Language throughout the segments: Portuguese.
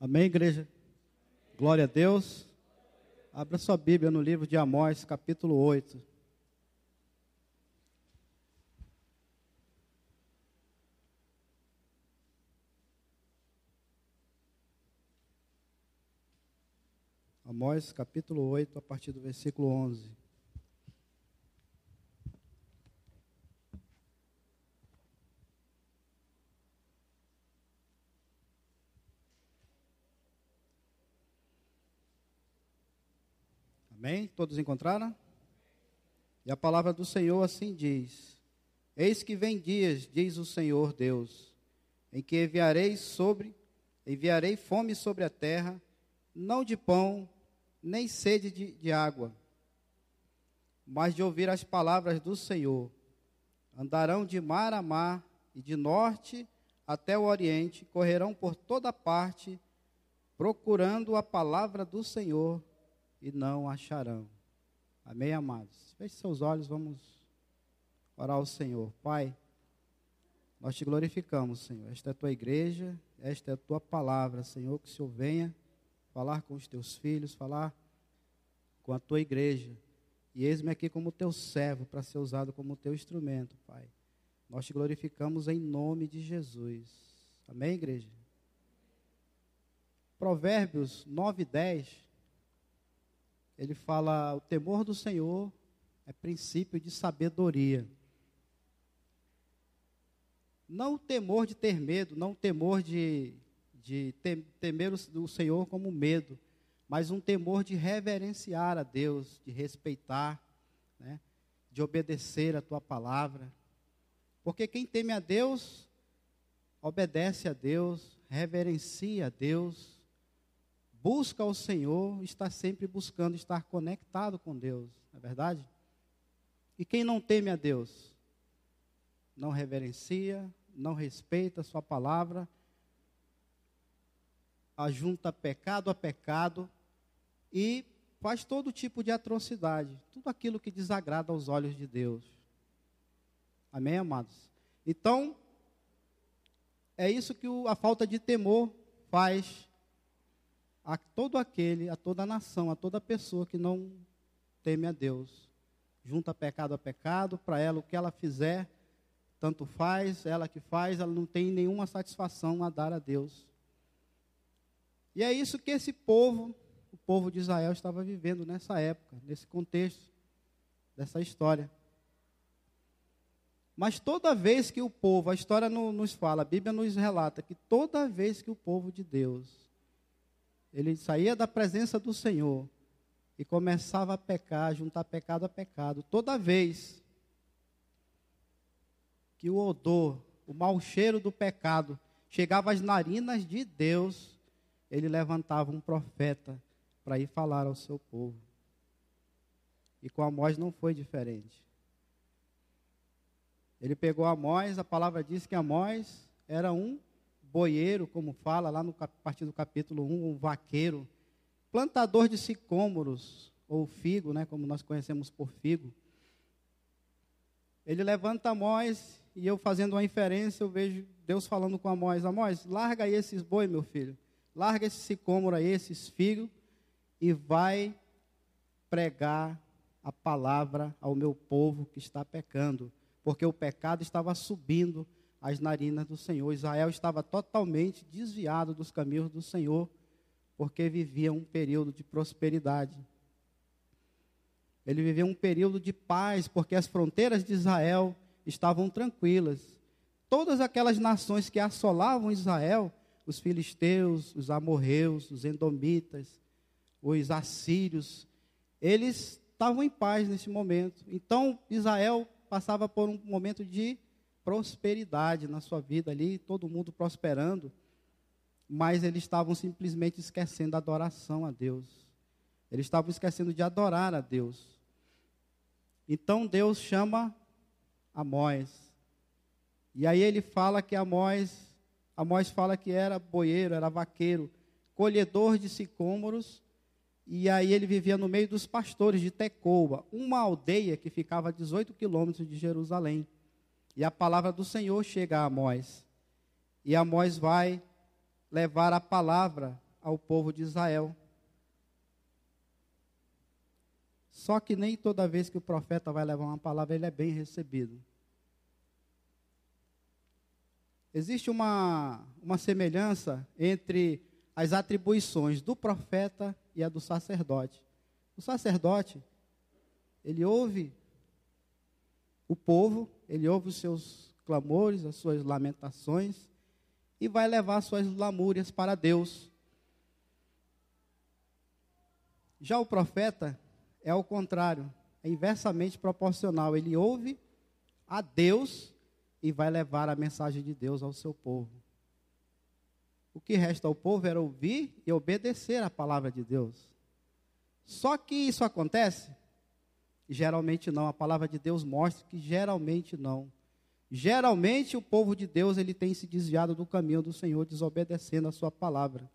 Amém, igreja? Glória a Deus. Abra sua Bíblia no livro de Amós, capítulo 8. Amós, capítulo 8, a partir do versículo 11. Amém? Todos encontraram? E a palavra do Senhor assim diz: Eis que vem dias, diz o Senhor Deus, em que enviarei sobre, enviarei fome sobre a terra, não de pão, nem sede de, de água, mas de ouvir as palavras do Senhor. Andarão de mar a mar e de norte até o oriente, correrão por toda parte, procurando a palavra do Senhor e não acharão. Amém, amados? Feche seus olhos, vamos orar ao Senhor. Pai, nós te glorificamos, Senhor. Esta é a tua igreja, esta é a tua palavra, Senhor. Que o Senhor venha falar com os teus filhos, falar com a tua igreja. E eis-me aqui como teu servo, para ser usado como teu instrumento, Pai. Nós te glorificamos em nome de Jesus. Amém, igreja? Provérbios 9 e 10 ele fala: o temor do Senhor é princípio de sabedoria. Não o temor de ter medo, não o temor de, de temer o, Senhor como medo, mas um temor de reverenciar a Deus, de respeitar, né, de obedecer a tua palavra. Porque quem teme a Deus, obedece a Deus, reverencia a Deus, busca o Senhor está sempre buscando estar conectado com Deus, não é verdade? E quem não teme a Deus, não reverencia, não respeita a sua palavra, ajunta pecado a pecado e faz todo tipo de atrocidade, tudo aquilo que desagrada aos olhos de Deus. Amém, amados? Então, é isso que o, a falta de temor faz a todo aquele, a toda nação, a toda pessoa que não teme a Deus. Junta pecado a pecado, para ela o que ela fizer, tanto faz, ela que faz, ela não tem nenhuma satisfação a dar a Deus. E é isso que esse povo, o povo de Israel, estava vivendo nessa época, nesse contexto, dessa história. Mas toda vez que o povo, a história nos fala, a Bíblia nos relata que toda vez que o povo de Deus ele saía da presença do Senhor e começava a pecar, juntar pecado a pecado. Toda vez que o odor, o mau cheiro do pecado chegava às narinas de Deus, ele levantava um profeta para ir falar ao seu povo. E com Amós não foi diferente. Ele pegou Amós, a palavra diz que Amós era um boieiro, como fala lá no partir do capítulo 1, um vaqueiro, plantador de sicômoros, ou figo, né, como nós conhecemos por figo. Ele levanta Amós, e eu fazendo uma inferência, eu vejo Deus falando com Amós, Amós, larga aí esses boi, meu filho, larga esse sicômoro aí, esses figos, e vai pregar a palavra ao meu povo que está pecando, porque o pecado estava subindo as narinas do Senhor. Israel estava totalmente desviado dos caminhos do Senhor, porque vivia um período de prosperidade. Ele vivia um período de paz, porque as fronteiras de Israel estavam tranquilas. Todas aquelas nações que assolavam Israel, os filisteus, os amorreus, os endomitas, os assírios, eles estavam em paz nesse momento. Então, Israel passava por um momento de prosperidade na sua vida ali, todo mundo prosperando, mas eles estavam simplesmente esquecendo a adoração a Deus. Eles estavam esquecendo de adorar a Deus. Então Deus chama Amós. E aí ele fala que Amós, Amós fala que era boieiro, era vaqueiro, colhedor de sicômoros, e aí ele vivia no meio dos pastores de Tecoa, uma aldeia que ficava a 18 quilômetros de Jerusalém. E a palavra do Senhor chega a Amós. E Amós vai levar a palavra ao povo de Israel. Só que nem toda vez que o profeta vai levar uma palavra, ele é bem recebido. Existe uma, uma semelhança entre as atribuições do profeta e a do sacerdote. O sacerdote, ele ouve o povo, ele ouve os seus clamores, as suas lamentações, e vai levar suas lamúrias para Deus. Já o profeta é ao contrário, é inversamente proporcional. Ele ouve a Deus e vai levar a mensagem de Deus ao seu povo. O que resta ao povo era ouvir e obedecer a palavra de Deus. Só que isso acontece? Geralmente não. A palavra de Deus mostra que geralmente não. Geralmente o povo de Deus ele tem se desviado do caminho do Senhor, desobedecendo a sua palavra.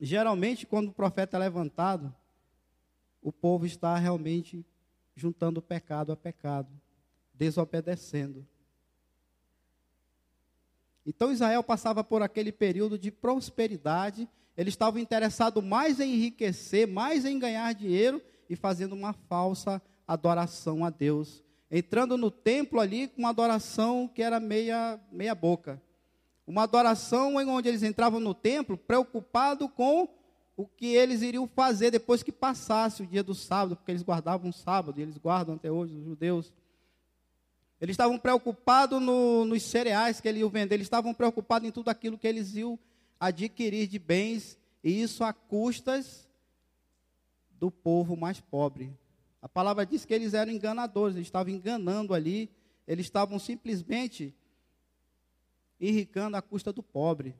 Geralmente quando o profeta é levantado, o povo está realmente juntando pecado a pecado, desobedecendo. Então Israel passava por aquele período de prosperidade, eles estavam interessados mais em enriquecer, mais em ganhar dinheiro e fazendo uma falsa adoração a Deus. Entrando no templo ali com uma adoração que era meia, meia boca. Uma adoração em onde eles entravam no templo preocupado com o que eles iriam fazer depois que passasse o dia do sábado, porque eles guardavam o sábado, e eles guardam até hoje, os judeus. Eles estavam preocupados no, nos cereais que eles iam vender, eles estavam preocupados em tudo aquilo que eles iam adquirir de bens, e isso a custas do povo mais pobre. A palavra diz que eles eram enganadores, eles estavam enganando ali, eles estavam simplesmente enricando à custa do pobre.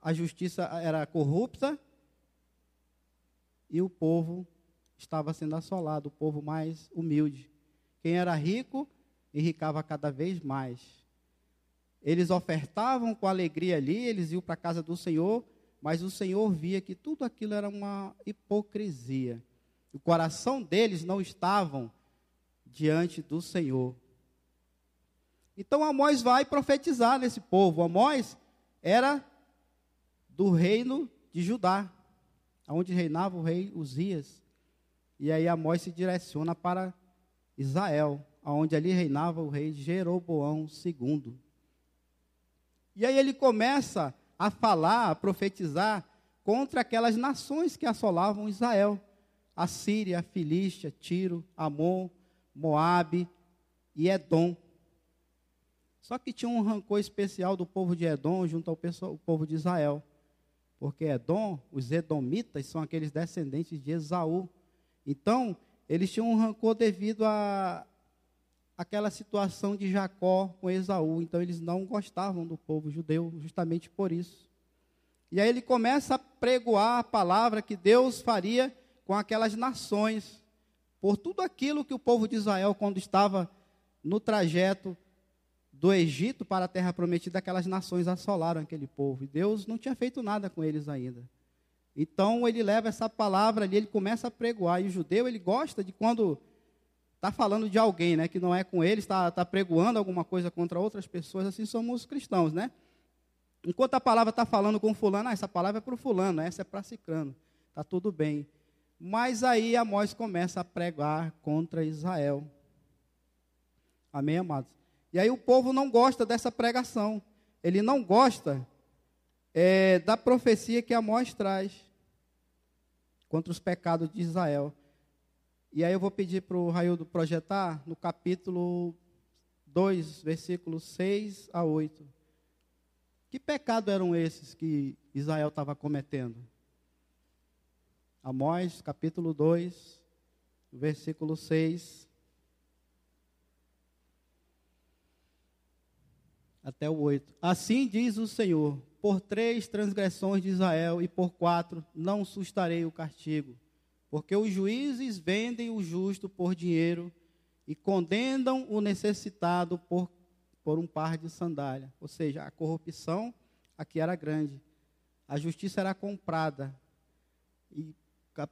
A justiça era corrupta e o povo estava sendo assolado, o povo mais humilde. Quem era rico enricava cada vez mais. Eles ofertavam com alegria ali, eles iam para a casa do Senhor, mas o Senhor via que tudo aquilo era uma hipocrisia. O coração deles não estavam diante do Senhor. Então Amós vai profetizar nesse povo. Amós era do reino de Judá, onde reinava o rei Uzias. E aí Amós se direciona para Israel onde ali reinava o rei Jeroboão II. E aí ele começa a falar, a profetizar contra aquelas nações que assolavam Israel: a Síria, a Filístia, Tiro, Amon, Moabe e Edom. Só que tinha um rancor especial do povo de Edom junto ao, povo de Israel. Porque Edom, os edomitas, são aqueles descendentes de Esaú. Então, eles tinham um rancor devido a, aquela situação de Jacó com Esaú. Então eles não gostavam do povo judeu, justamente por isso. E aí ele começa a pregoar a palavra que Deus faria com aquelas nações, por tudo aquilo que o povo de Israel, quando estava no trajeto do Egito para a terra prometida, aquelas nações assolaram aquele povo. E Deus não tinha feito nada com eles ainda. Então ele leva essa palavra ali, ele começa a pregoar. E o judeu, ele gosta de quando está falando de alguém, né, que não é com ele, está, está pregoando alguma coisa contra outras pessoas, assim somos cristãos, né? Enquanto a palavra está falando com fulano, ah, essa palavra é para o fulano, essa é para cicrano, está tudo bem. Mas aí Amós começa a pregar contra Israel. Amém, amados? E aí o povo não gosta dessa pregação. Ele não gosta é, da profecia que Amós traz contra os pecados de Israel. E aí eu vou pedir para o Raildo projetar no capítulo 2, versículos 6 a 8. Que pecado eram esses que Israel estava cometendo? Amós, capítulo 2, versículo 6 até o 8. Assim diz o Senhor: por três transgressões de Israel e por quatro não sustarei o castigo porque os juízes vendem o justo por dinheiro e condenam o necessitado por, por um par de sandália. Ou seja, a corrupção aqui era grande. A justiça era comprada. E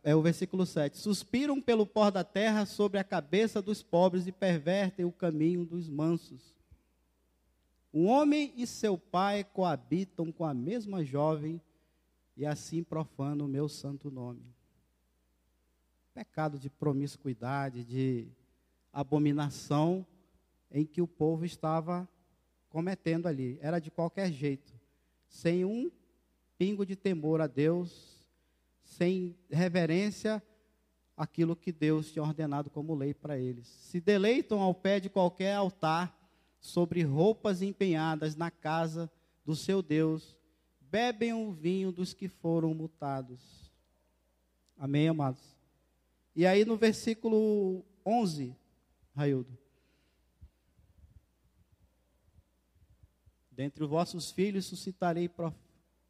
é o versículo 7. Suspiram pelo pó da terra sobre a cabeça dos pobres e pervertem o caminho dos mansos. Um homem e seu pai coabitam com a mesma jovem e assim profano o meu santo nome. Pecado de promiscuidade, de abominação em que o povo estava cometendo ali. Era de qualquer jeito, sem um pingo de temor a Deus, sem reverência àquilo que Deus tinha ordenado como lei para eles. Se deleitam ao pé de qualquer altar, sobre roupas empenhadas na casa do seu Deus, bebem o vinho dos que foram mutados. Amém, amados? E aí no versículo 11, Raildo. Dentre os vossos filhos suscitarei prof...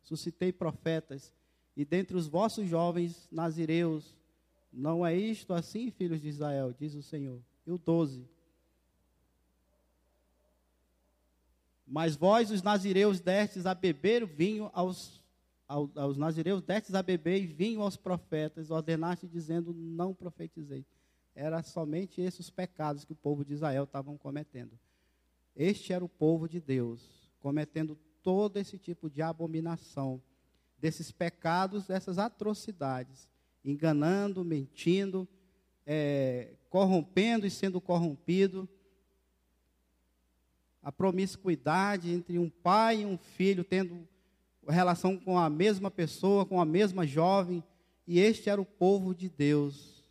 suscitei profetas, e dentre os vossos jovens nazireus. Não é isto assim, filhos de Israel, diz o Senhor. E o 12. Mas vós, os nazireus, destes a beber vinho aos, aos, nazireus, destes a beber vinho aos profetas, ordenaste dizendo, não profetizei. Era somente esses os pecados que o povo de Israel estavam cometendo. Este era o povo de Deus cometendo todo esse tipo de abominação, desses pecados, dessas atrocidades, enganando, mentindo, é, corrompendo e sendo corrompido, a promiscuidade entre um pai e um filho, tendo relação com a mesma pessoa, com a mesma jovem, e este era o povo de Deus.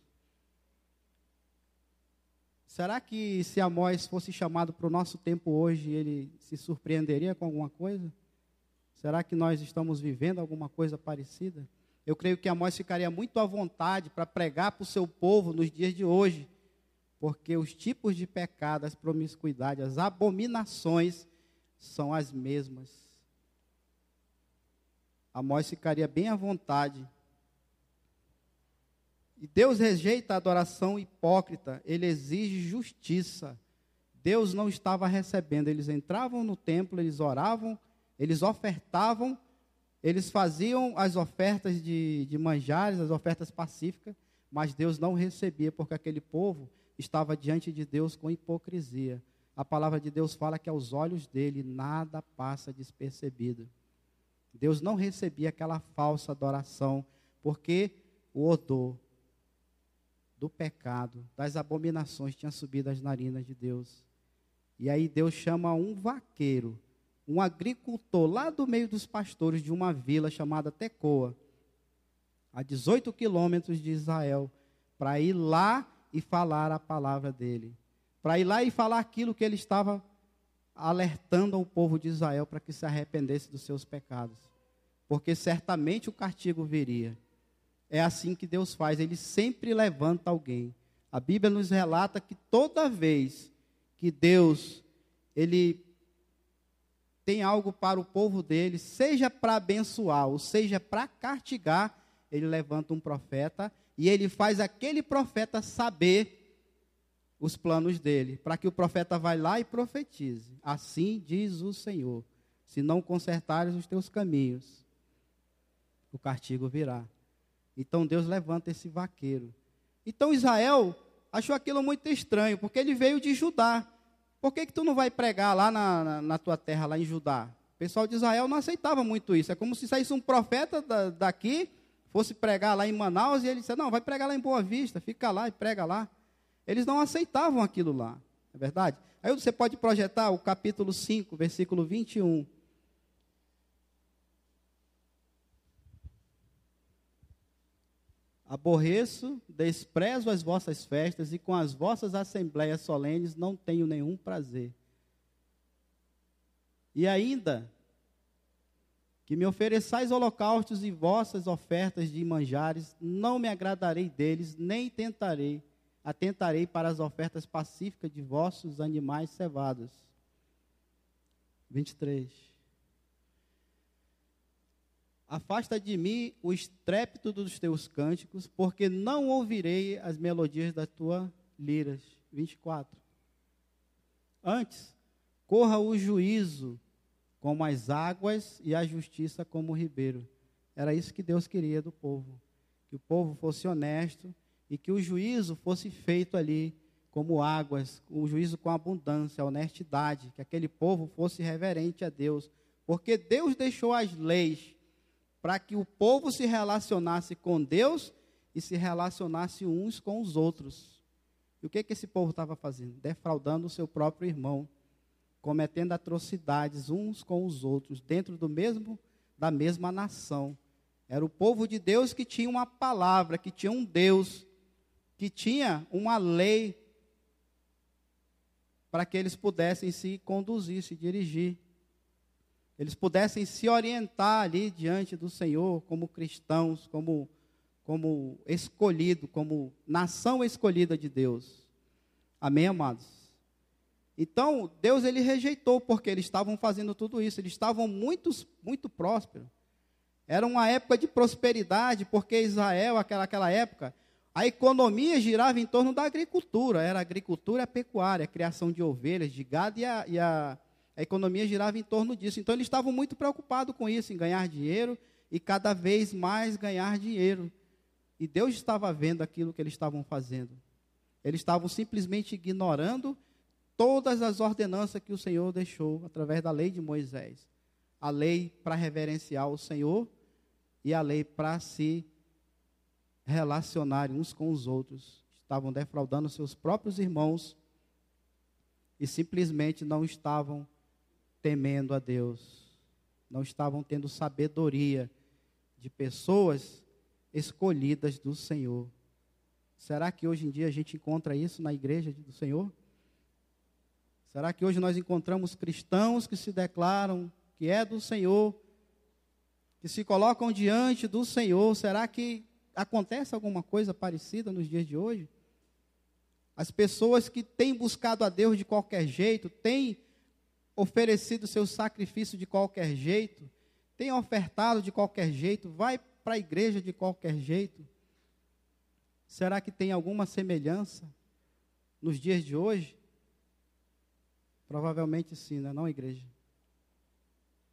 Será que se Amós fosse chamado para o nosso tempo hoje, ele se surpreenderia com alguma coisa? Será que nós estamos vivendo alguma coisa parecida? Eu creio que Amós ficaria muito à vontade para pregar para o seu povo nos dias de hoje, porque os tipos de pecado, as promiscuidades, as abominações são as mesmas. Amós ficaria bem à vontade e Deus rejeita a adoração hipócrita, ele exige justiça. Deus não estava recebendo, eles entravam no templo, eles oravam, eles ofertavam, eles faziam as ofertas de, de manjares, as ofertas pacíficas, mas Deus não recebia, porque aquele povo estava diante de Deus com hipocrisia. A palavra de Deus fala que aos olhos dele nada passa despercebido. Deus não recebia aquela falsa adoração, porque o odor, do pecado, das abominações tinha subido às narinas de Deus. E aí Deus chama um vaqueiro, um agricultor lá do meio dos pastores de uma vila chamada Tecoa, a 18 quilômetros de Israel, para ir lá e falar a palavra dele. Para ir lá e falar aquilo que ele estava alertando ao povo de Israel para que se arrependesse dos seus pecados. Porque certamente o castigo viria. É assim que Deus faz, ele sempre levanta alguém. A Bíblia nos relata que toda vez que Deus ele tem algo para o povo dele, seja para abençoar ou seja para castigar, ele levanta um profeta e ele faz aquele profeta saber os planos dele, para que o profeta vá lá e profetize. Assim diz o Senhor: se não consertares os teus caminhos, o castigo virá. Então Deus levanta esse vaqueiro. Então Israel achou aquilo muito estranho, porque ele veio de Judá. Por que, que tu não vai pregar lá na, na, na tua terra, lá em Judá? O pessoal de Israel não aceitava muito isso. É como se saísse um profeta da, daqui, fosse pregar lá em Manaus, e ele disse, não, vai pregar lá em Boa Vista, fica lá e prega lá. Eles não aceitavam aquilo lá, é verdade? Aí você pode projetar o capítulo 5, versículo 21. Aborreço, desprezo as vossas festas e com as vossas assembleias solenes não tenho nenhum prazer. E ainda, que me ofereçais holocaustos e vossas ofertas de manjares, não me agradarei deles, nem tentarei, atentarei para as ofertas pacíficas de vossos animais cevados. 23. Afasta de mim o estrépito dos teus cânticos, porque não ouvirei as melodias das tuas liras. 24. Antes, corra o juízo como as águas e a justiça como o ribeiro. Era isso que Deus queria do povo. Que o povo fosse honesto e que o juízo fosse feito ali como águas, o juízo com abundância, honestidade, que aquele povo fosse reverente a Deus, porque Deus deixou as leis para que o povo se relacionasse com Deus e se relacionasse uns com os outros. E o que, que esse povo estava fazendo? Defraudando o seu próprio irmão, cometendo atrocidades uns com os outros, dentro do mesmo da mesma nação. Era o povo de Deus que tinha uma palavra, que tinha um Deus, que tinha uma lei para que eles pudessem se conduzir, se dirigir. Eles pudessem se orientar ali diante do Senhor como cristãos, como como escolhido, como nação escolhida de Deus. Amém, amados? Então, Deus ele rejeitou porque eles estavam fazendo tudo isso, eles estavam muito, muito prósperos. Era uma época de prosperidade, porque Israel, aquela, aquela época, a economia girava em torno da agricultura, era agricultura e pecuária, a criação de ovelhas, de gado, e, a, e a, a economia girava em torno disso. Então, eles estavam muito preocupados com isso, em ganhar dinheiro e cada vez mais ganhar dinheiro. E Deus estava vendo aquilo que eles estavam fazendo. Eles estavam simplesmente ignorando todas as ordenanças que o Senhor deixou através da lei de Moisés. A lei para reverenciar o Senhor e a lei para se relacionarem uns com os outros. Estavam defraudando seus próprios irmãos e simplesmente não estavam temendo a Deus. Não estavam tendo sabedoria de pessoas escolhidas do Senhor. Será que hoje em dia a gente encontra isso na igreja do Senhor? Será que hoje nós encontramos cristãos que se declaram que é do Senhor, que se colocam diante do Senhor? Será que acontece alguma coisa parecida nos dias de hoje? As pessoas que têm buscado a Deus de qualquer jeito, têm oferecido seu sacrifício de qualquer jeito, têm ofertado de qualquer jeito, vai para a igreja de qualquer jeito? Será que tem alguma semelhança nos dias de hoje? Provavelmente sim, não é não, igreja?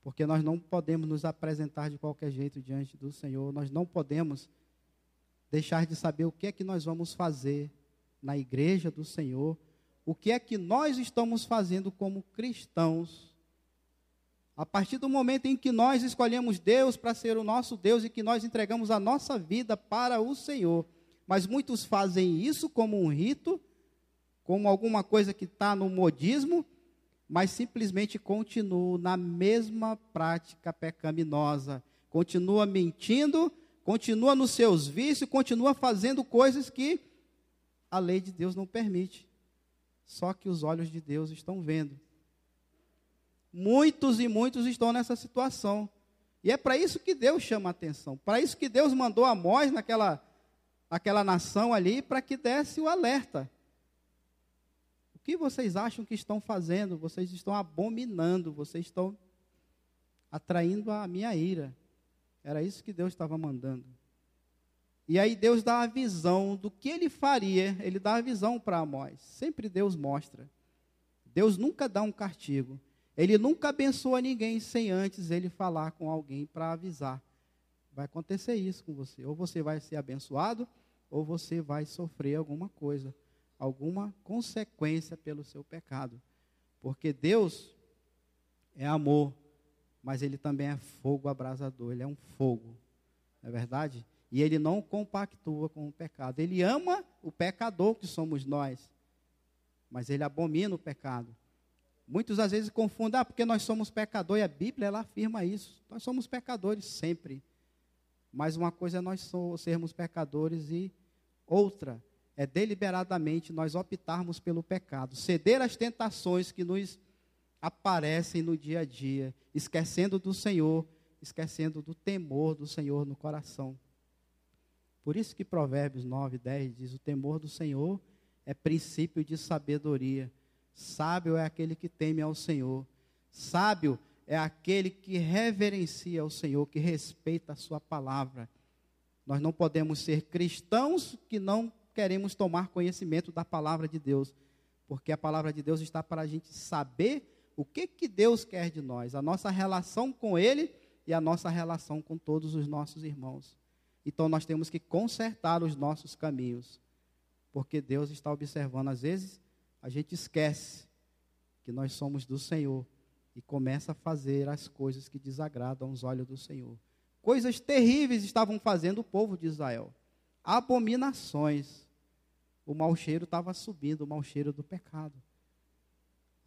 Porque nós não podemos nos apresentar de qualquer jeito diante do Senhor, nós não podemos deixar de saber o que é que nós vamos fazer na igreja do Senhor, o que é que nós estamos fazendo como cristãos a partir do momento em que nós escolhemos Deus para ser o nosso Deus e que nós entregamos a nossa vida para o Senhor. Mas muitos fazem isso como um rito, como alguma coisa que está no modismo, mas simplesmente continuam na mesma prática pecaminosa. Continua mentindo, continua nos seus vícios, continua fazendo coisas que a lei de Deus não permite. Só que os olhos de Deus estão vendo. Muitos e muitos estão nessa situação. E é para isso que Deus chama a atenção. Para isso que Deus mandou Amós naquela, naquela nação ali, para que desse o alerta. O que vocês acham que estão fazendo? Vocês estão abominando, vocês estão atraindo a minha ira. Era isso que Deus estava mandando. E aí Deus dá a visão do que ele faria, ele dá a visão para Amós. Sempre Deus mostra. Deus nunca dá um castigo. Ele nunca abençoa ninguém sem antes ele falar com alguém para avisar. Vai acontecer isso com você. Ou você vai ser abençoado, ou você vai sofrer alguma coisa, alguma consequência pelo seu pecado. Porque Deus é amor, mas ele também é fogo abrasador, ele é um fogo. Não é verdade? E ele não compactua com o pecado. Ele ama o pecador que somos nós, mas ele abomina o pecado. Muitos às vezes confundem, ah, porque nós somos pecadores, e a Bíblia ela afirma isso. Nós somos pecadores sempre. Mas uma coisa é nós sermos pecadores e outra é deliberadamente nós optarmos pelo pecado, ceder às tentações que nos aparecem no dia a dia, esquecendo do Senhor, esquecendo do temor do Senhor no coração. Por isso que Provérbios 9, 10 diz: O temor do Senhor é princípio de sabedoria. Sábio é aquele que teme ao Senhor. Sábio é aquele que reverencia ao Senhor, que respeita a sua palavra. Nós não podemos ser cristãos que não queremos tomar conhecimento da palavra de Deus, porque a palavra de Deus está para a gente saber o que, que Deus quer de nós, a nossa relação com Ele e a nossa relação com todos os nossos irmãos. Então nós temos que consertar os nossos caminhos, porque Deus está observando, às vezes, a gente esquece que nós somos do Senhor e começa a fazer as coisas que desagradam aos olhos do Senhor. coisas terríveis estavam fazendo o povo de Israel. Abominações. O mau cheiro estava subindo, o mau cheiro do pecado,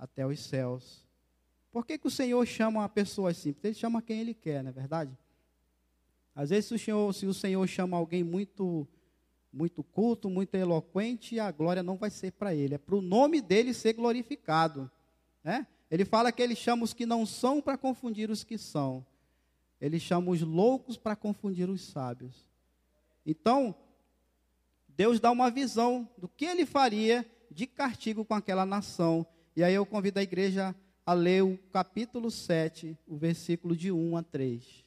até os céus. Por que, que o Senhor chama uma pessoa assim? Porque ele chama quem ele quer, não é verdade? Às vezes, se o Senhor, se o Senhor chama alguém muito muito culto, muito eloquente, a glória não vai ser para ele, é para o nome dele ser glorificado. Né? Ele fala que ele chama os que não são para confundir os que são. Ele chama os loucos para confundir os sábios. Então, Deus dá uma visão do que ele faria de castigo com aquela nação. E aí eu convido a igreja a ler o capítulo 7, o versículo de 1 a 3.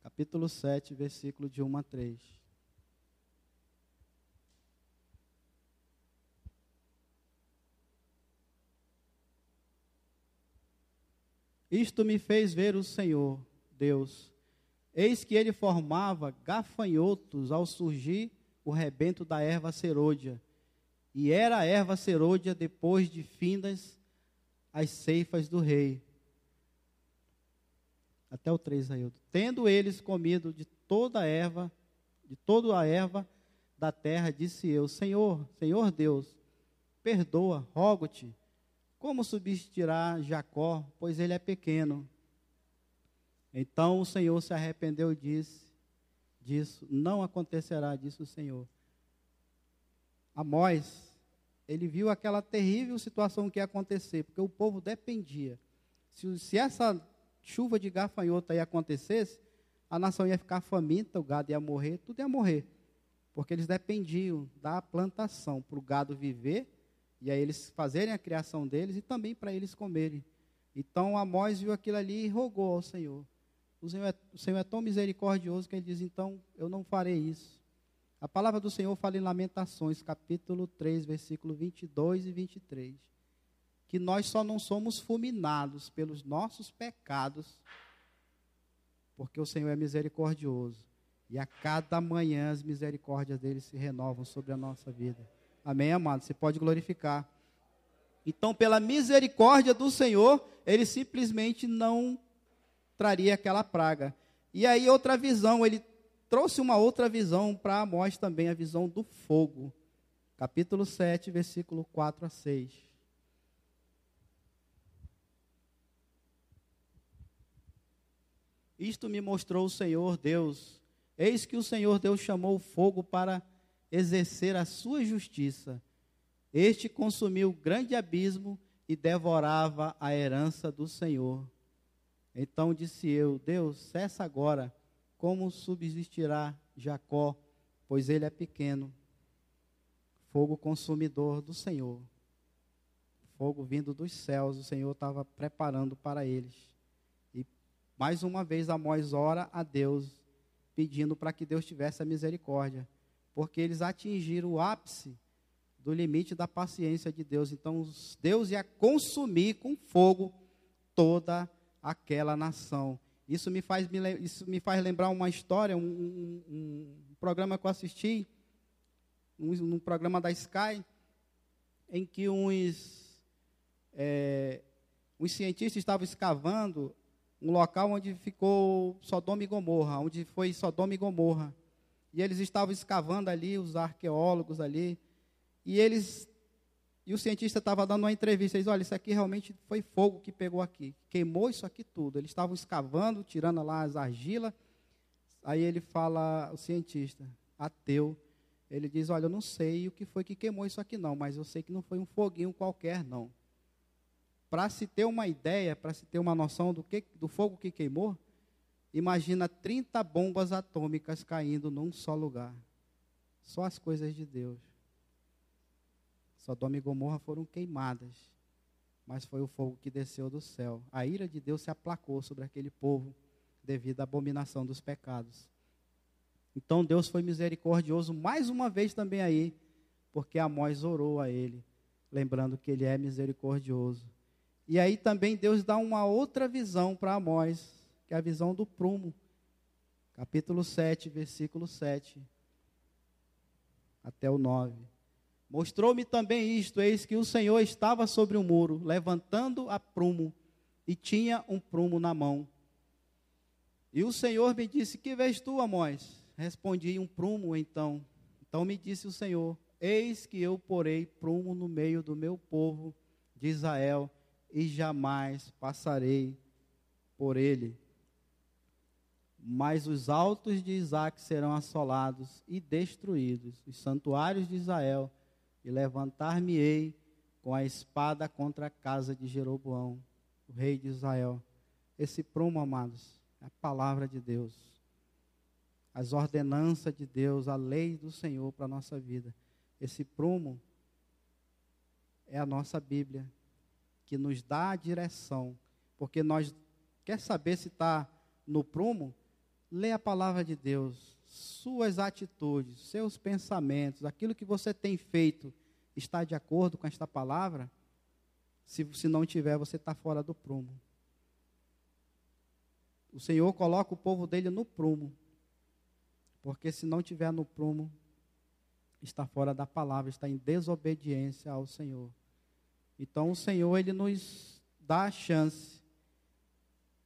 Capítulo 7, versículo de 1 a 3. Isto me fez ver o Senhor, Deus. Eis que ele formava gafanhotos ao surgir o rebento da erva serôdia. E era a erva serôdia depois de findas as ceifas do rei. Até o 3, Ailton. Tendo eles comido de toda a erva, de toda a erva da terra, disse eu: Senhor, Senhor Deus, perdoa, rogo-te, como subsistirá Jacó, pois ele é pequeno? Então o Senhor se arrependeu e disse, disso, não acontecerá, disse o Senhor. Amós, ele viu aquela terrível situação que ia acontecer, porque o povo dependia. Se, se essa chuva de gafanhoto aí acontecesse, a nação ia ficar faminta, o gado ia morrer, tudo ia morrer. Porque eles dependiam da plantação para o gado viver e aí eles fazerem a criação deles e também para eles comerem. Então Amós viu aquilo ali e rogou ao Senhor. O Senhor, é, o Senhor é tão misericordioso que ele diz: então eu não farei isso. A palavra do Senhor fala em Lamentações, capítulo 3, versículo 22 e 23. Que nós só não somos fulminados pelos nossos pecados, porque o Senhor é misericordioso. E a cada manhã as misericórdias dele se renovam sobre a nossa vida. Amém, amado? Você pode glorificar. Então, pela misericórdia do Senhor, ele simplesmente não traria aquela praga. E aí, outra visão, ele trouxe uma outra visão para Amós também, a visão do fogo. Capítulo 7, versículo 4 a 6. Isto me mostrou o Senhor Deus. Eis que o Senhor Deus chamou o fogo para exercer a sua justiça. Este consumiu grande abismo e devorava a herança do Senhor. Então disse eu: Deus, cessa agora, como subsistirá Jacó, pois ele é pequeno. Fogo consumidor do Senhor. Fogo vindo dos céus, o Senhor estava preparando para eles. E mais uma vez Amós ora a Deus, pedindo para que Deus tivesse a misericórdia porque eles atingiram o ápice do limite da paciência de Deus. Então, Deus ia consumir com fogo toda aquela nação. Isso me faz, isso me faz lembrar uma história, um, um, um programa que eu assisti, um, um, programa da Sky, em que uns, é, uns cientistas estavam escavando um local onde ficou Sodoma e Gomorra, onde foi Sodoma e Gomorra. E eles estavam escavando ali, os arqueólogos ali. E eles. E o cientista estava dando uma entrevista. Eles, olha, isso aqui realmente foi fogo que pegou aqui. Queimou isso aqui tudo. Eles estavam escavando, tirando lá as argilas. Aí ele fala, o cientista, ateu, ele diz, olha, eu não sei o que foi que queimou isso aqui não, mas eu sei que não foi um foguinho qualquer não. Para se ter uma ideia, para se ter uma noção do, que, do fogo que queimou, Imagina 30 bombas atômicas caindo num só lugar. Só as coisas de Deus. Sodoma e Gomorra foram queimadas, mas foi o fogo que desceu do céu. A ira de Deus se aplacou sobre aquele povo devido à abominação dos pecados. Então Deus foi misericordioso mais uma vez também aí, porque Amós orou a ele, lembrando que ele é misericordioso. E aí também Deus dá uma outra visão para Amós, que é a visão do prumo. Capítulo 7, versículo 7 até o 9. Mostrou-me também isto: eis que o Senhor estava sobre o muro, levantando a prumo, e tinha um prumo na mão. E o Senhor me disse: Que vês tu, Amós? Respondi: Um prumo, então. Então me disse o Senhor: Eis que eu porei prumo no meio do meu povo de Israel, e jamais passarei por ele. Mas os altos de Isaac serão assolados e destruídos, os santuários de Israel, e levantar-me-ei com a espada contra a casa de Jeroboão, o rei de Israel. Esse prumo, amados, é a palavra de Deus. As ordenanças de Deus, a lei do Senhor para a nossa vida. Esse prumo é a nossa Bíblia, que nos dá a direção. Porque nós, quer saber se está no prumo? Lê a palavra de Deus. Suas atitudes, seus pensamentos, aquilo que você tem feito, está de acordo com esta palavra? Se, se não tiver, você está fora do prumo. O Senhor coloca o povo dele no prumo. Porque se não tiver no prumo, está fora da palavra, está em desobediência ao Senhor. Então o Senhor ele nos dá a chance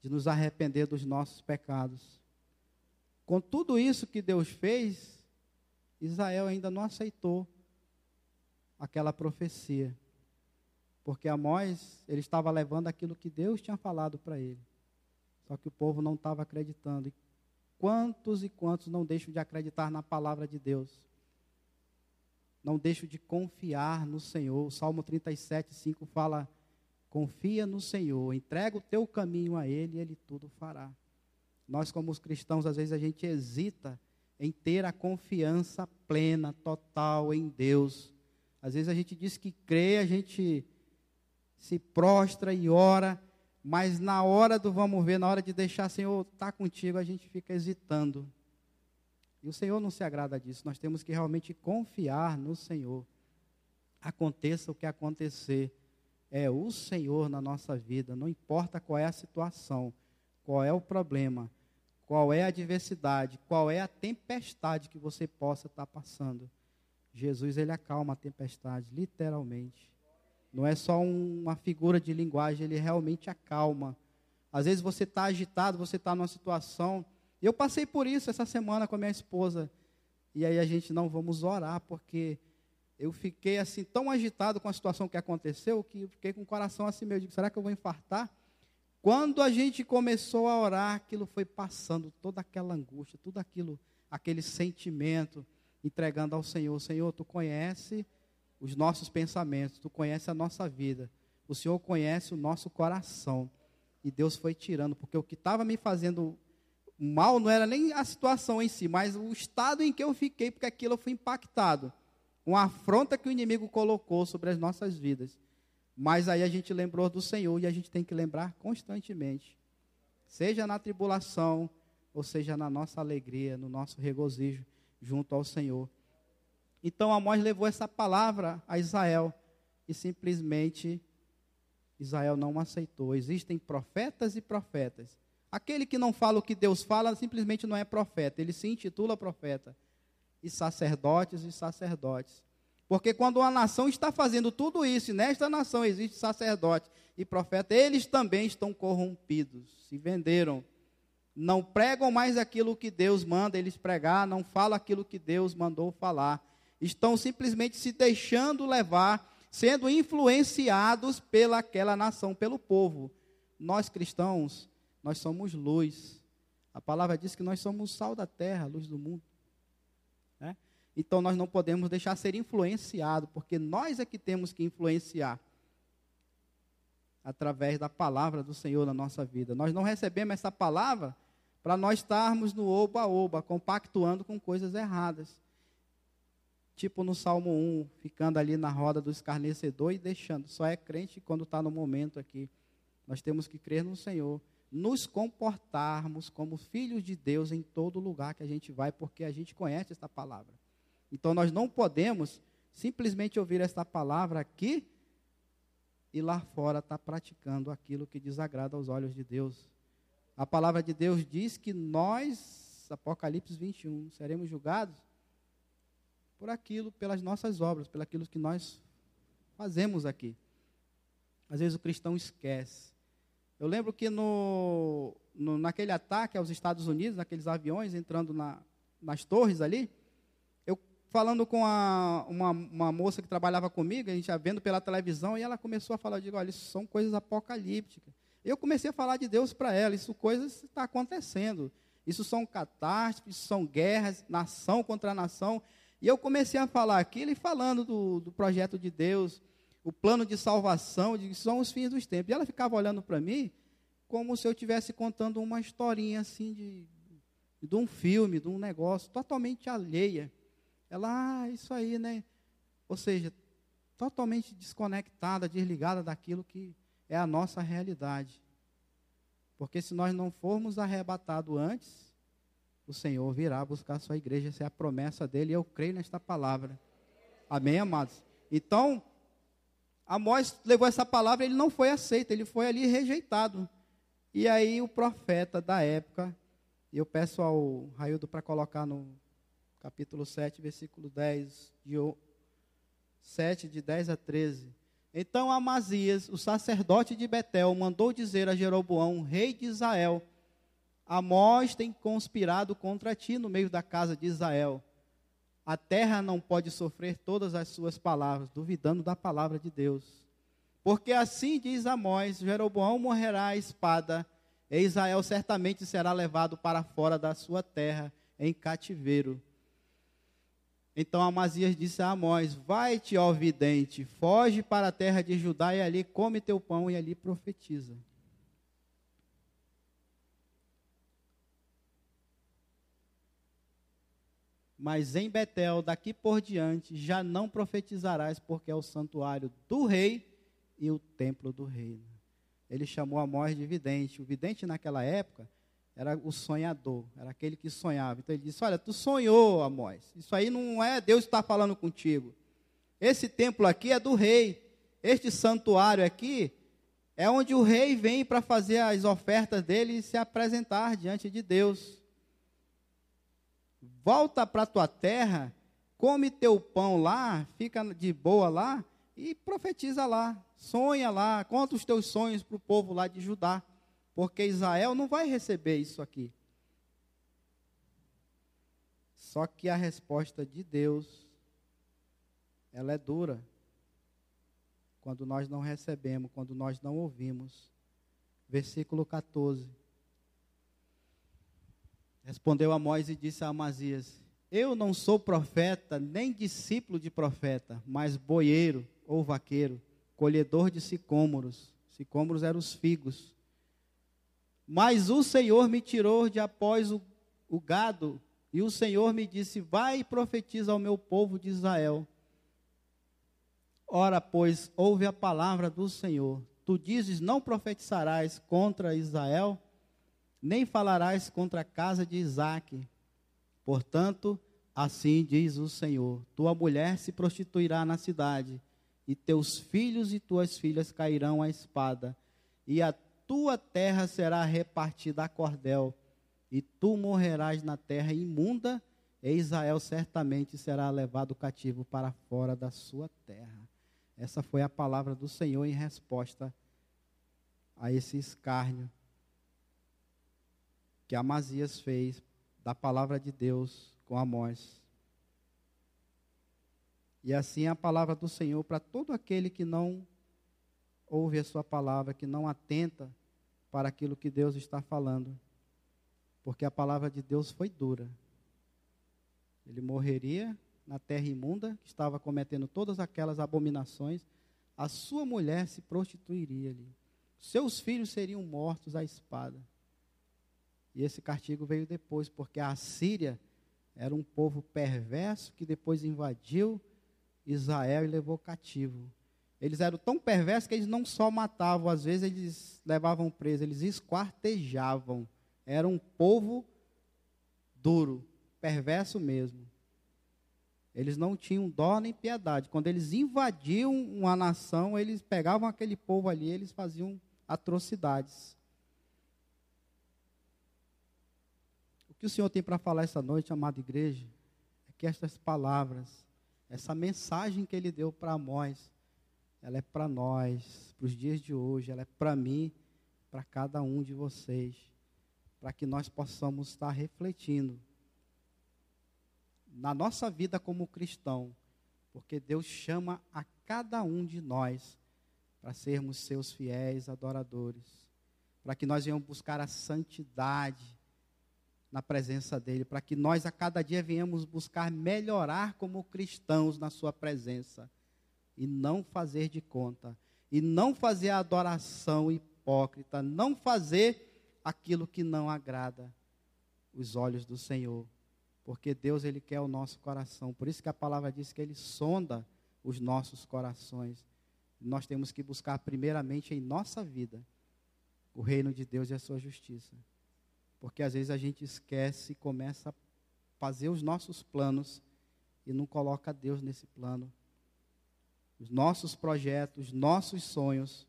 de nos arrepender dos nossos pecados. Com tudo isso que Deus fez, Israel ainda não aceitou aquela profecia. Porque Amós, ele estava levando aquilo que Deus tinha falado para ele. Só que o povo não estava acreditando. E quantos e quantos não deixam de acreditar na palavra de Deus? Não deixam de confiar no Senhor. O Salmo 37, 5 fala: Confia no Senhor, entrega o teu caminho a Ele e Ele tudo fará. Nós, como os cristãos, às vezes a gente hesita em ter a confiança plena, total em Deus. Às vezes a gente diz que crê, a gente se prostra e ora, mas na hora do vamos ver, na hora de deixar, Senhor, tá contigo, a gente fica hesitando. E o Senhor não se agrada disso. Nós temos que realmente confiar no Senhor. Aconteça o que acontecer, é o Senhor na nossa vida, não importa qual é a situação, qual é o problema, qual é a adversidade, qual é a tempestade que você possa estar passando. Jesus, ele acalma a tempestade, literalmente. Não é só um, uma figura de linguagem, ele realmente acalma. Às vezes você está agitado, você está numa situação. Eu passei por isso essa semana com a minha esposa. E aí a gente não vamos orar, porque eu fiquei assim tão agitado com a situação que aconteceu que eu fiquei com o coração assim meio, digo, será que eu vou infartar? Quando a gente começou a orar, aquilo foi passando, toda aquela angústia, tudo aquilo, aquele sentimento, entregando ao Senhor. Senhor, tu conhece os nossos pensamentos, tu conhece a nossa vida, o Senhor conhece o nosso coração. E Deus foi tirando, porque o que estava me fazendo mal não era nem a situação em si, mas o estado em que eu fiquei, porque aquilo foi impactado. Uma afronta que o inimigo colocou sobre as nossas vidas. Mas aí a gente lembrou do Senhor e a gente tem que lembrar constantemente. Seja na tribulação, ou seja na nossa alegria, no nosso regozijo junto ao Senhor. Então Amós levou essa palavra a Israel e simplesmente Israel não aceitou. Existem profetas e profetas. Aquele que não fala o que Deus fala simplesmente não é profeta, ele se intitula profeta. E sacerdotes e sacerdotes. Porque quando uma nação está fazendo tudo isso, e nesta nação existe sacerdote e profeta, eles também estão corrompidos, se venderam. Não pregam mais aquilo que Deus manda eles pregar, não falam aquilo que Deus mandou falar estão simplesmente se deixando levar, sendo influenciados pelaquela nação, pelo povo. Nós cristãos, nós somos luz. A palavra diz que nós somos sal da terra, luz do mundo. Então nós não podemos deixar ser influenciado, porque nós é que temos que influenciar através da palavra do Senhor na nossa vida. Nós não recebemos essa palavra para nós estarmos no oba-oba, compactuando com coisas erradas tipo no Salmo 1, ficando ali na roda do escarnecedor e deixando. Só é crente quando está no momento aqui. Nós temos que crer no Senhor, nos comportarmos como filhos de Deus em todo lugar que a gente vai, porque a gente conhece esta palavra. Então nós não podemos simplesmente ouvir esta palavra aqui e lá fora estar tá praticando aquilo que desagrada aos olhos de Deus. A palavra de Deus diz que nós, Apocalipse 21, seremos julgados por aquilo, pelas nossas obras, pelo aquilo que nós fazemos aqui. Às vezes o cristão esquece Eu lembro que no, no, naquele ataque aos Estados Unidos, naqueles aviões entrando na, nas torres ali, falando com a, uma, uma, moça que trabalhava comigo, a gente já vendo pela televisão, e ela começou a falar, digo, olha, isso são coisas apocalípticas. Eu comecei a falar de Deus para ela, isso coisas está acontecendo. Isso são catástrofes, são guerras, nação contra nação. E eu comecei a falar aquilo e falando do, do projeto de Deus, o plano de salvação, de são os fins dos tempos. E ela ficava olhando para mim como se eu estivesse contando uma historinha assim de, de um filme, de um negócio totalmente alheia. Ela, ah, isso aí, né? Ou seja, totalmente desconectada, desligada daquilo que é a nossa realidade. Porque se nós não formos arrebatados antes, o Senhor virá buscar a sua igreja. Essa é a promessa dele e eu creio nesta palavra. Amém, amados? Então, Amós levou essa palavra, ele não foi aceito, ele foi ali rejeitado. E aí o profeta da época, eu peço ao Raildo para colocar no capítulo 7, versículo 10, de 7, de 10 a 13. Então Amazias, o sacerdote de Betel, mandou dizer a Jeroboão, rei de Israel: Amós tem conspirado contra ti no meio da casa de Israel. A terra não pode sofrer todas as suas palavras, duvidando da palavra de Deus. Porque assim diz Amós: Jeroboão morrerá à espada, e Israel certamente será levado para fora da sua terra em cativeiro. Então Amazias disse a Amós: Vai-te, ó vidente, foge para a terra de Judá e ali come teu pão e ali profetiza. Mas em Betel, daqui por diante, já não profetizarás, porque é o santuário do rei e o templo do reino. Ele chamou Amós de vidente. O vidente naquela época era o sonhador, era aquele que sonhava. Então ele disse: Olha, tu sonhou, Amós. Isso aí não é Deus está falando contigo. Esse templo aqui é do rei. Este santuário aqui é onde o rei vem para fazer as ofertas dele e se apresentar diante de Deus. Volta para tua terra, come teu pão lá, fica de boa lá e profetiza lá, sonha lá, conta os teus sonhos para o povo lá de Judá porque Israel não vai receber isso aqui. Só que a resposta de Deus, ela é dura. Quando nós não recebemos, quando nós não ouvimos. Versículo 14. Respondeu Amós e disse a Amazias: Eu não sou profeta, nem discípulo de profeta, mas boieiro ou vaqueiro, colhedor de sicômoros. Sicômoros eram os figos mas o Senhor me tirou de após o, o gado, e o Senhor me disse: Vai e profetiza ao meu povo de Israel. Ora, pois, ouve a palavra do Senhor. Tu dizes: Não profetizarás contra Israel, nem falarás contra a casa de Isaque. Portanto, assim diz o Senhor: Tua mulher se prostituirá na cidade, e teus filhos e tuas filhas cairão à espada, e a tua terra será repartida a cordel, e tu morrerás na terra imunda, e Israel certamente será levado cativo para fora da sua terra. Essa foi a palavra do Senhor em resposta a esse escárnio que Amazias fez da palavra de Deus com Amós. E assim é a palavra do Senhor para todo aquele que não ouve a sua palavra, que não atenta para aquilo que Deus está falando. Porque a palavra de Deus foi dura. Ele morreria na terra imunda, que estava cometendo todas aquelas abominações. A sua mulher se prostituiria ali. Seus filhos seriam mortos à espada. E esse castigo veio depois, porque a Síria era um povo perverso que depois invadiu Israel e levou cativo. Eles eram tão perversos que eles não só matavam, às vezes eles levavam preso, eles esquartejavam. Era um povo duro, perverso mesmo. Eles não tinham dó nem piedade. Quando eles invadiam uma nação, eles pegavam aquele povo ali, eles faziam atrocidades. O que o Senhor tem para falar essa noite, amada igreja, é que estas palavras, essa mensagem que ele deu para Amós, ela é para nós, para os dias de hoje, ela é para mim, para cada um de vocês, para que nós possamos estar refletindo na nossa vida como cristão, porque Deus chama a cada um de nós para sermos seus fiéis adoradores, para que nós venhamos buscar a santidade na presença dEle, para que nós a cada dia venhamos buscar melhorar como cristãos na Sua presença e não fazer de conta, e não fazer a adoração hipócrita, não fazer aquilo que não agrada os olhos do Senhor porque Deus ele quer o nosso coração. Por isso que a palavra diz que ele sonda os nossos corações. Nós temos que buscar primeiramente em nossa vida o reino de Deus e a sua justiça. Porque às vezes a gente esquece e começa a fazer os nossos planos e não coloca Deus nesse plano. Os nossos projetos, os nossos sonhos,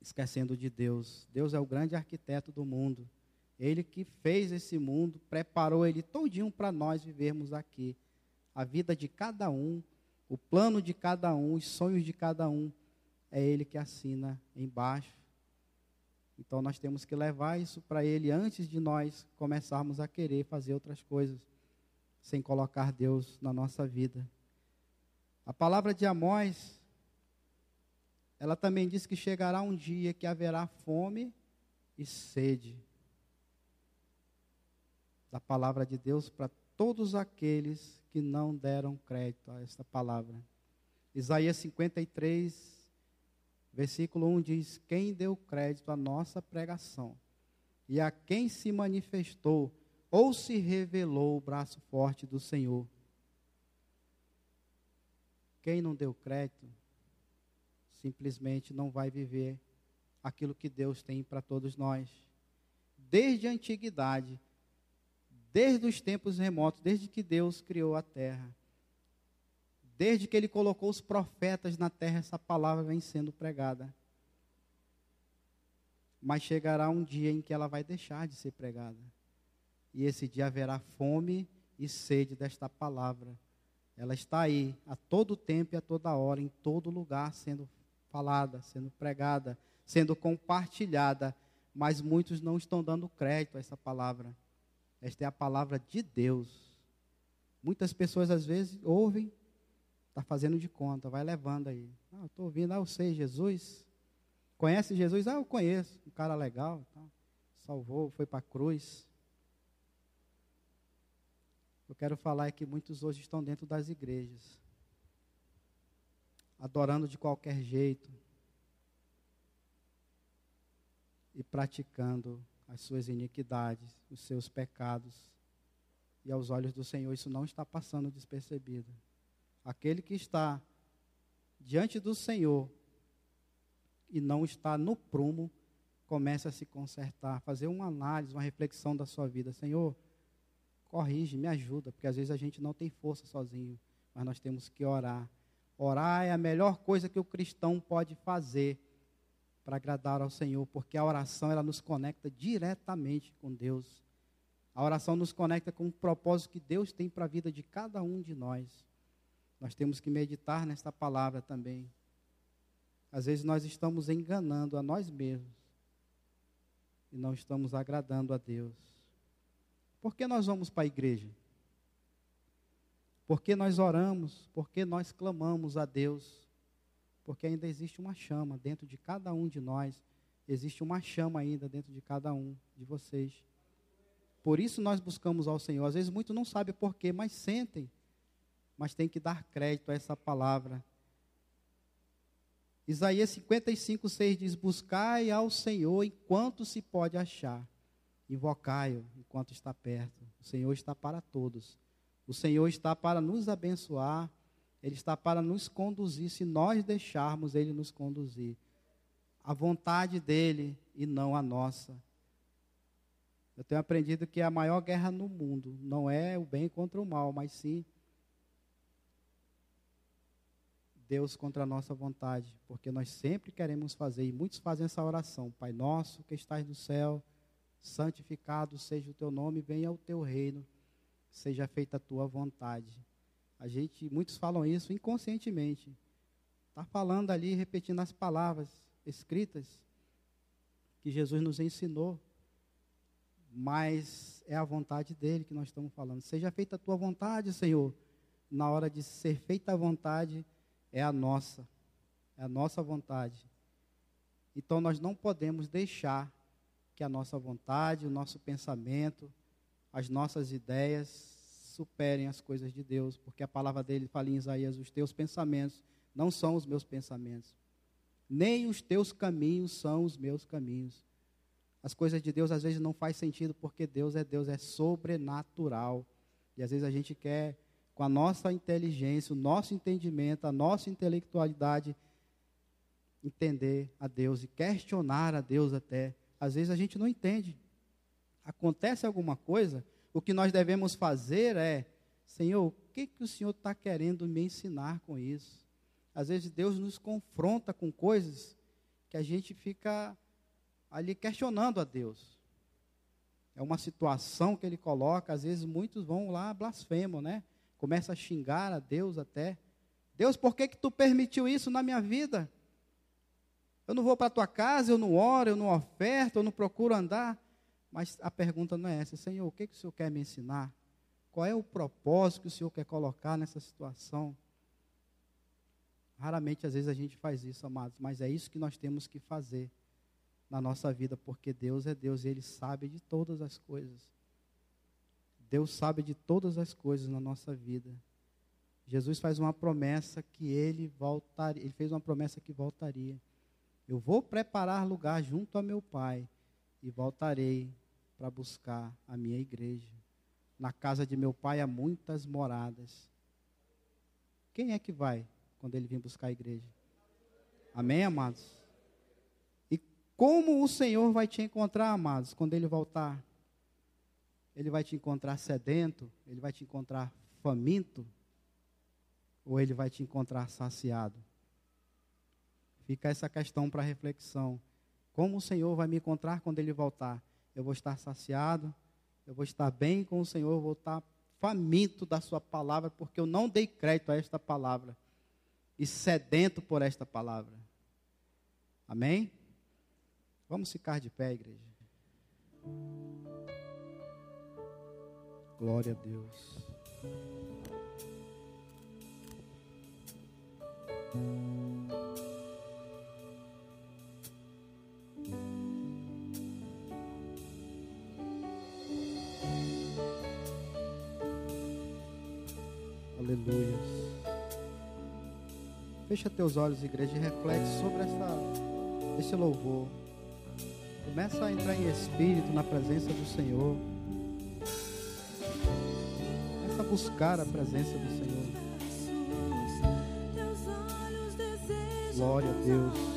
esquecendo de Deus. Deus é o grande arquiteto do mundo. Ele que fez esse mundo, preparou ele todinho para nós vivermos aqui. A vida de cada um, o plano de cada um, os sonhos de cada um, é ele que assina embaixo. Então nós temos que levar isso para ele antes de nós começarmos a querer fazer outras coisas, sem colocar Deus na nossa vida. A palavra de Amós, ela também diz que chegará um dia que haverá fome e sede da palavra de Deus para todos aqueles que não deram crédito a esta palavra. Isaías 53, versículo 1 diz: Quem deu crédito à nossa pregação e a quem se manifestou ou se revelou o braço forte do Senhor. Quem não deu crédito, simplesmente não vai viver aquilo que Deus tem para todos nós. Desde a antiguidade, desde os tempos remotos, desde que Deus criou a terra. Desde que ele colocou os profetas na terra, essa palavra vem sendo pregada. Mas chegará um dia em que ela vai deixar de ser pregada. E esse dia haverá fome e sede desta palavra. Ela está aí a todo tempo e a toda hora, em todo lugar, sendo falada, sendo pregada, sendo compartilhada, mas muitos não estão dando crédito a essa palavra. Esta é a palavra de Deus. Muitas pessoas às vezes ouvem, está fazendo de conta, vai levando aí. Ah, estou ouvindo, ah, eu sei Jesus. Conhece Jesus? Ah, eu conheço. Um cara legal, tá? salvou, foi para a cruz. Eu quero falar é que muitos hoje estão dentro das igrejas, adorando de qualquer jeito e praticando as suas iniquidades, os seus pecados. E aos olhos do Senhor isso não está passando despercebido. Aquele que está diante do Senhor e não está no prumo, comece a se consertar, fazer uma análise, uma reflexão da sua vida. Senhor, corrige, me ajuda, porque às vezes a gente não tem força sozinho, mas nós temos que orar. Orar é a melhor coisa que o cristão pode fazer para agradar ao Senhor, porque a oração ela nos conecta diretamente com Deus. A oração nos conecta com o propósito que Deus tem para a vida de cada um de nós. Nós temos que meditar nesta palavra também. Às vezes nós estamos enganando a nós mesmos e não estamos agradando a Deus. Por que nós vamos para a igreja? Por que nós oramos? Por que nós clamamos a Deus? porque ainda existe uma chama dentro de cada um de nós, existe uma chama ainda dentro de cada um de vocês. Por isso nós buscamos ao Senhor. Às vezes muitos não sabem porquê, mas sentem. Mas tem que dar crédito a essa palavra. Isaías 55, 6 diz: Buscai ao Senhor enquanto se pode achar, invocai-o enquanto está perto. O Senhor está para todos. O Senhor está para nos abençoar ele está para nos conduzir, se nós deixarmos Ele nos conduzir. A vontade dele e não a nossa. Eu tenho aprendido que a maior guerra no mundo não é o bem contra o mal, mas sim Deus contra a nossa vontade, porque nós sempre queremos fazer, e muitos fazem essa oração: Pai nosso que estás no céu, santificado seja o teu nome, venha o teu reino, seja feita a tua vontade. A gente, muitos falam isso inconscientemente. Está falando ali, repetindo as palavras escritas. que Jesus nos ensinou, mas é a vontade dele que nós estamos falando. Seja feita a tua vontade, Senhor. Na hora de ser feita a vontade, é a nossa, é a nossa vontade. Então nós não podemos deixar que a nossa vontade, o nosso pensamento, as nossas ideias superem as coisas de Deus, porque a palavra dele fala em Isaías: os teus pensamentos não são os meus pensamentos, nem os teus caminhos são os meus caminhos. As coisas de Deus às vezes não faz sentido porque Deus é Deus, é sobrenatural. E às vezes a gente quer, com a nossa inteligência, o nosso entendimento, a nossa intelectualidade, entender a Deus e questionar a Deus até. Às vezes a gente não entende. Acontece alguma coisa, o que nós devemos fazer é, Senhor, o que, que o Senhor está querendo me ensinar com isso? Às vezes Deus nos confronta com coisas que a gente fica ali questionando a Deus. É uma situação que ele coloca, às vezes muitos vão lá blasfemam, né? Começa a xingar a Deus até. Deus, por que que tu permitiu isso na minha vida? Eu não vou para a tua casa, eu não oro, eu não oferto, eu não procuro andar. Mas a pergunta não é essa, Senhor, o que, que o Senhor quer me ensinar? Qual é o propósito que o Senhor quer colocar nessa situação? Raramente, às vezes, a gente faz isso, amados, mas é isso que nós temos que fazer na nossa vida, porque Deus é Deus e Ele sabe de todas as coisas. Deus sabe de todas as coisas na nossa vida. Jesus faz uma promessa que Ele voltaria, Ele fez uma promessa que voltaria. Eu vou preparar lugar junto a meu Pai e voltarei para buscar a minha igreja. Na casa de meu Pai há muitas moradas. Quem é que vai quando ele vir buscar a igreja? Amém, amados? E como o Senhor vai te encontrar, amados, quando ele voltar? Ele vai te encontrar sedento? Ele vai te encontrar faminto? Ou ele vai te encontrar saciado? Fica essa questão para reflexão. Como o Senhor vai me encontrar quando Ele voltar? Eu vou estar saciado, eu vou estar bem com o Senhor, eu vou estar faminto da Sua palavra, porque eu não dei crédito a esta palavra e sedento por esta palavra. Amém? Vamos ficar de pé, igreja. Glória a Deus. Aleluia. Fecha teus olhos, igreja, e reflete sobre essa, esse louvor. Começa a entrar em espírito na presença do Senhor. Começa a buscar a presença do Senhor. Glória a Deus.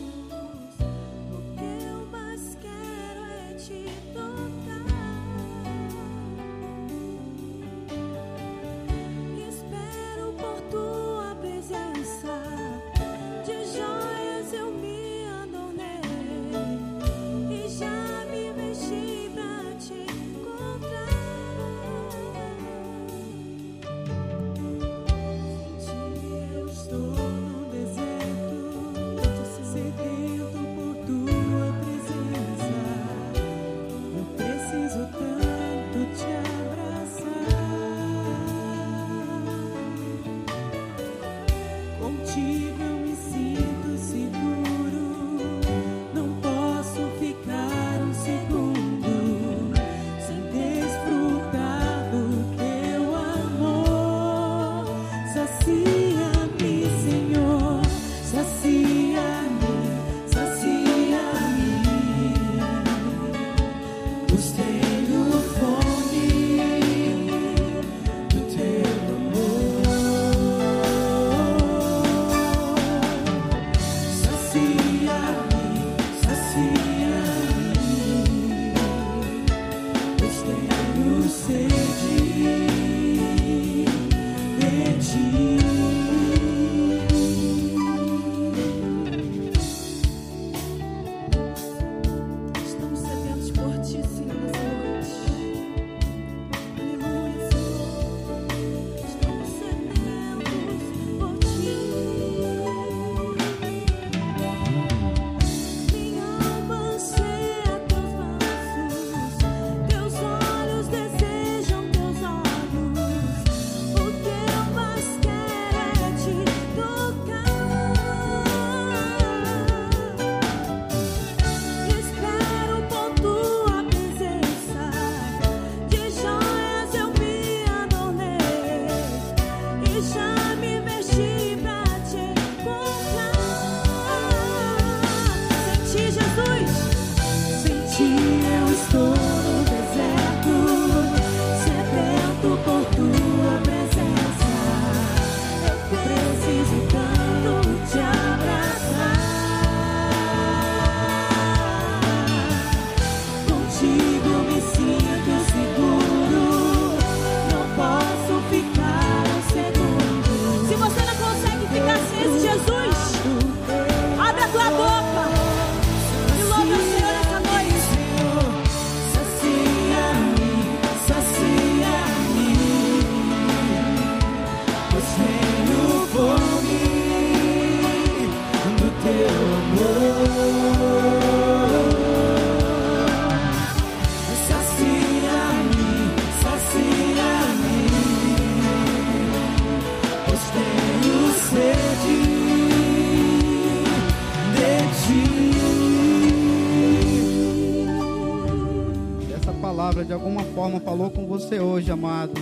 Forma falou com você hoje, amado.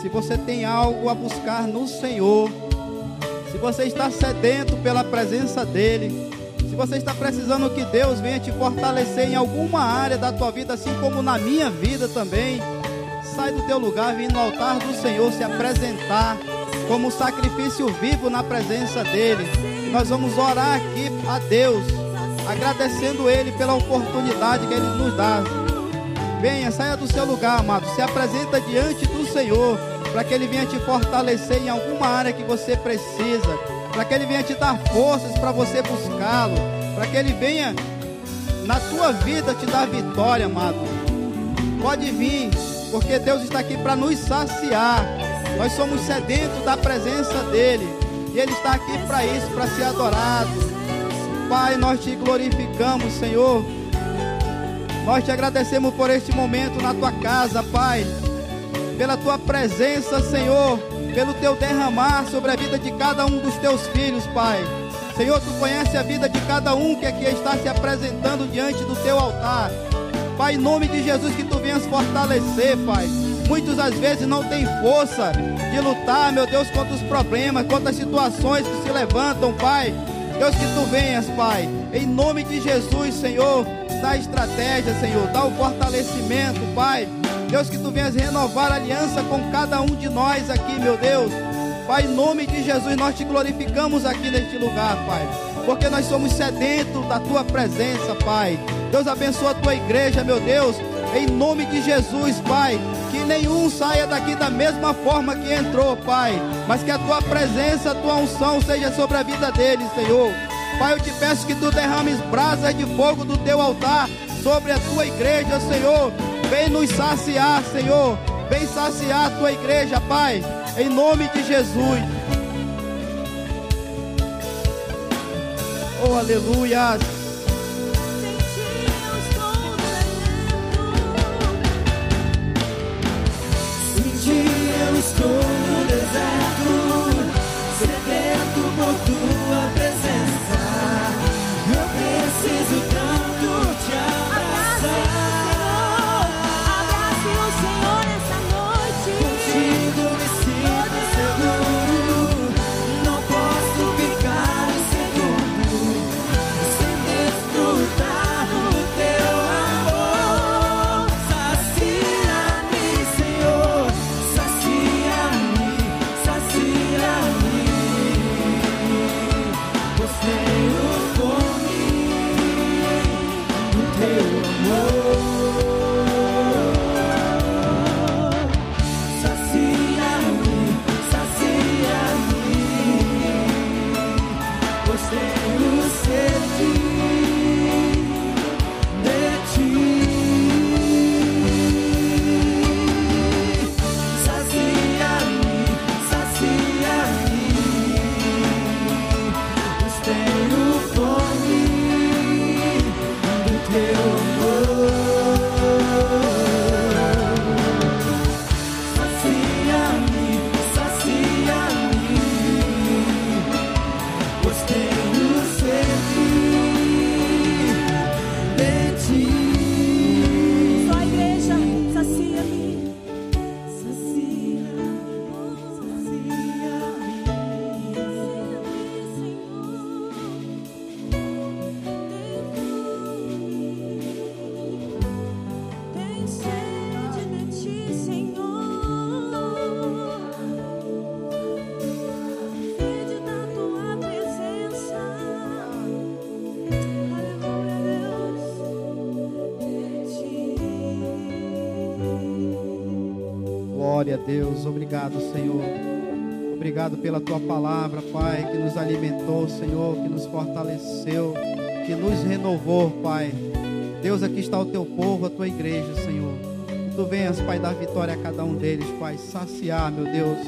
Se você tem algo a buscar no Senhor, se você está sedento pela presença dEle, se você está precisando que Deus venha te fortalecer em alguma área da tua vida, assim como na minha vida também, sai do teu lugar, vem no altar do Senhor se apresentar como sacrifício vivo na presença dEle. Nós vamos orar aqui a Deus, agradecendo Ele pela oportunidade que Ele nos dá. Venha, saia do seu lugar, amado. Se apresenta diante do Senhor, para que Ele venha te fortalecer em alguma área que você precisa, para que Ele venha te dar forças para você buscá-lo, para que Ele venha na tua vida te dar vitória, amado. Pode vir, porque Deus está aqui para nos saciar. Nós somos sedentos da presença dEle. E Ele está aqui para isso, para ser adorado. Pai, nós te glorificamos, Senhor. Nós te agradecemos por este momento na tua casa, Pai. Pela tua presença, Senhor. Pelo teu derramar sobre a vida de cada um dos teus filhos, Pai. Senhor, tu conhece a vida de cada um que aqui está se apresentando diante do teu altar. Pai, em nome de Jesus, que tu venhas fortalecer, Pai. Muitos às vezes não têm força de lutar, meu Deus, contra os problemas, contra as situações que se levantam, Pai. Deus, que tu venhas, Pai. Em nome de Jesus, Senhor, dá estratégia, Senhor, dá o fortalecimento, Pai. Deus, que tu venhas renovar a aliança com cada um de nós aqui, meu Deus. Pai, em nome de Jesus, nós te glorificamos aqui neste lugar, Pai. Porque nós somos sedentos da tua presença, Pai. Deus abençoa a tua igreja, meu Deus. Em nome de Jesus, Pai. Nenhum saia daqui da mesma forma que entrou, Pai. Mas que a tua presença, a tua unção seja sobre a vida deles, Senhor. Pai, eu te peço que tu derrames brasas de fogo do teu altar sobre a tua igreja, Senhor. Vem nos saciar, Senhor. Vem saciar a tua igreja, Pai. Em nome de Jesus. Oh, aleluia. Estou no deserto, sedento por tua obrigado, Senhor. Obrigado pela tua palavra, Pai, que nos alimentou, Senhor, que nos fortaleceu, que nos renovou, Pai. Deus, aqui está o teu povo, a tua igreja, Senhor. Tu venhas, Pai, dar vitória a cada um deles, Pai, saciar, meu Deus.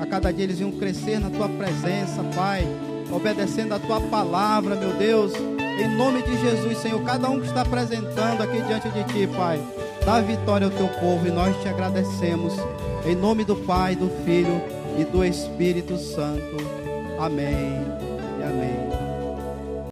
A cada dia eles iam crescer na tua presença, Pai, obedecendo a tua palavra, meu Deus. Em nome de Jesus, Senhor, cada um que está apresentando aqui diante de ti, Pai, dá vitória ao teu povo e nós te agradecemos. Em nome do Pai, do Filho e do Espírito Santo. Amém.